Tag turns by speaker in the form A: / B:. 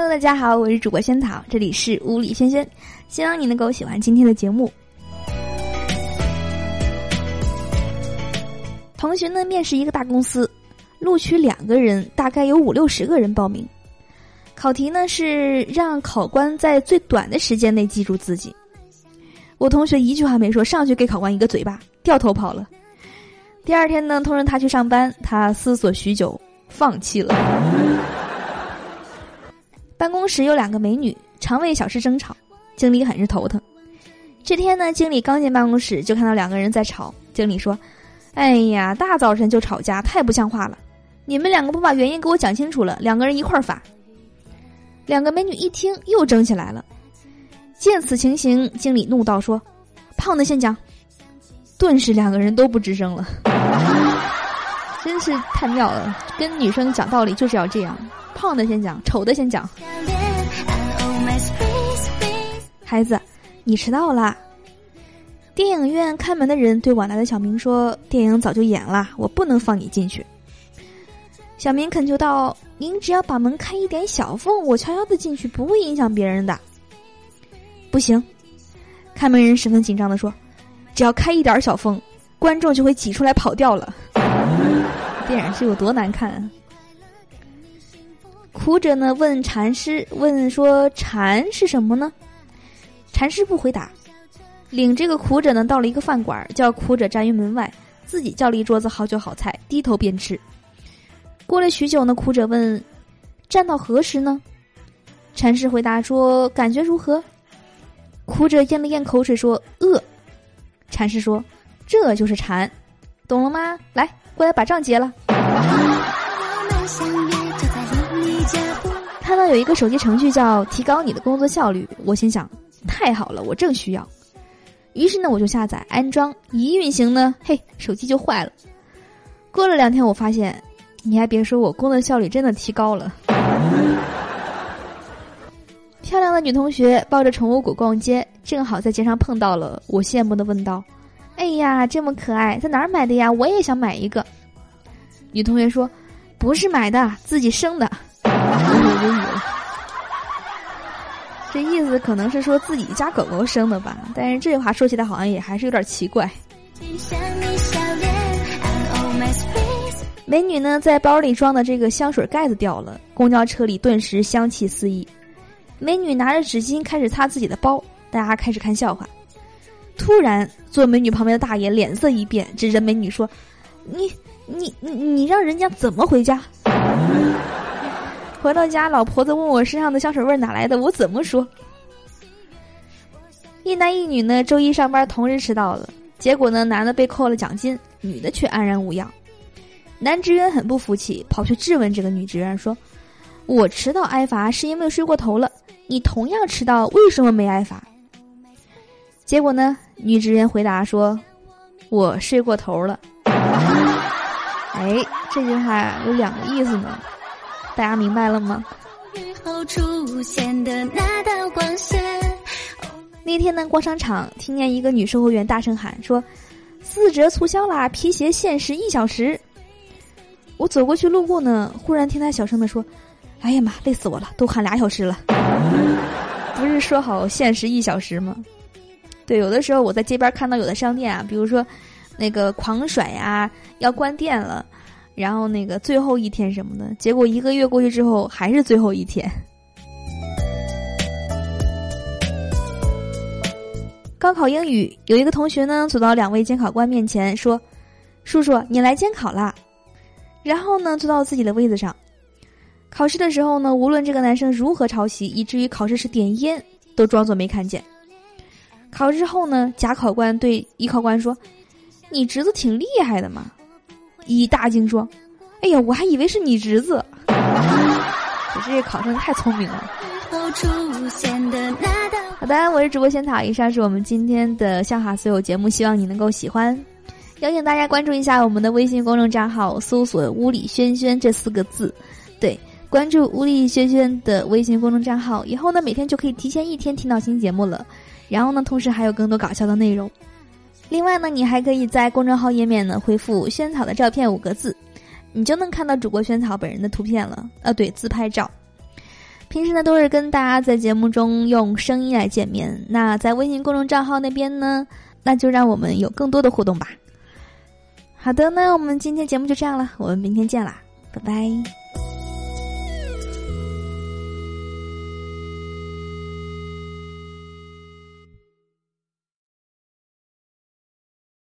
A: Hello，大家好，我是主播仙草，这里是屋里轩轩，希望你能够喜欢今天的节目。同学呢，面试一个大公司，录取两个人，大概有五六十个人报名。考题呢是让考官在最短的时间内记住自己。我同学一句话没说，上去给考官一个嘴巴，掉头跑了。第二天呢，通知他去上班，他思索许久，放弃了。办公室有两个美女，常为小事争吵，经理很是头疼。这天呢，经理刚进办公室就看到两个人在吵，经理说。哎呀，大早晨就吵架，太不像话了！你们两个不把原因给我讲清楚了，两个人一块儿罚。两个美女一听，又争起来了。见此情形，经理怒道：“说，胖的先讲。”顿时两个人都不吱声了。真是太妙了，跟女生讲道理就是要这样，胖的先讲，丑的先讲。孩子，你迟到了。电影院看门的人对晚来的小明说：“电影早就演了，我不能放你进去。”小明恳求道：“您只要把门开一点小缝，我悄悄的进去，不会影响别人的。”不行，看门人十分紧张的说：“只要开一点小缝，观众就会挤出来跑掉了。”电影是有多难看？啊？苦者呢问禅师：“问说禅是什么呢？”禅师不回答。领这个苦者呢，到了一个饭馆，叫苦者站于门外，自己叫了一桌子好酒好菜，低头便吃。过了许久呢，苦者问：“站到何时呢？”禅师回答说：“感觉如何？”苦者咽了咽口水说：“饿。”禅师说：“这就是禅，懂了吗？来，过来把账结了。”有一个手机程序叫“提高你的工作效率”，我心想：太好了，我正需要。于是呢，我就下载安装，一运行呢，嘿，手机就坏了。过了两天，我发现，你还别说，我工作效率真的提高了。漂亮的女同学抱着宠物狗逛街，正好在街上碰到了，我羡慕的问道：“哎呀，这么可爱，在哪儿买的呀？我也想买一个。”女同学说：“不是买的，自己生的。”。这意思可能是说自己家狗狗生的吧，但是这话说起来好像也还是有点奇怪。美女呢，在包里装的这个香水盖子掉了，公交车里顿时香气四溢。美女拿着纸巾开始擦自己的包，大家开始看笑话。突然，坐美女旁边的大爷脸色一变，指着美女说：“你、你、你、你让人家怎么回家？”回到家，老婆子问我身上的香水味哪来的，我怎么说？一男一女呢，周一上班同日迟到了，结果呢，男的被扣了奖金，女的却安然无恙。男职员很不服气，跑去质问这个女职员说：“我迟到挨罚是因为睡过头了，你同样迟到，为什么没挨罚？”结果呢，女职员回答说：“我睡过头了。”哎，这句话有两个意思呢。大家明白了吗？那天呢，逛商场，听见一个女售货员大声喊说：“四折促销啦，皮鞋限时一小时。”我走过去路过呢，忽然听她小声的说：“哎呀妈，累死我了，都喊俩小时了。”不是说好限时一小时吗？对，有的时候我在街边看到有的商店啊，比如说那个狂甩呀，要关店了。然后那个最后一天什么的，结果一个月过去之后还是最后一天。高考英语有一个同学呢，走到两位监考官面前说：“叔叔，你来监考啦。”然后呢，坐到自己的位子上。考试的时候呢，无论这个男生如何抄袭，以至于考试时点烟，都装作没看见。考试后呢，甲考官对乙考官说：“你侄子挺厉害的嘛。”一大惊说：“哎呀，我还以为是你侄子。” 我这考生太聪明了。好的，我是主播仙草，以上是我们今天的笑话所有节目，希望你能够喜欢。邀请大家关注一下我们的微信公众账号，搜索“屋里轩轩”这四个字。对，关注“屋里轩轩”的微信公众账号，以后呢每天就可以提前一天听到新节目了。然后呢，同时还有更多搞笑的内容。另外呢，你还可以在公众号页面呢回复“萱草的照片”五个字，你就能看到主播萱草本人的图片了。呃，对，自拍照。平时呢都是跟大家在节目中用声音来见面，那在微信公众账号那边呢，那就让我们有更多的互动吧。好的，那我们今天节目就这样了，我们明天见啦，拜拜。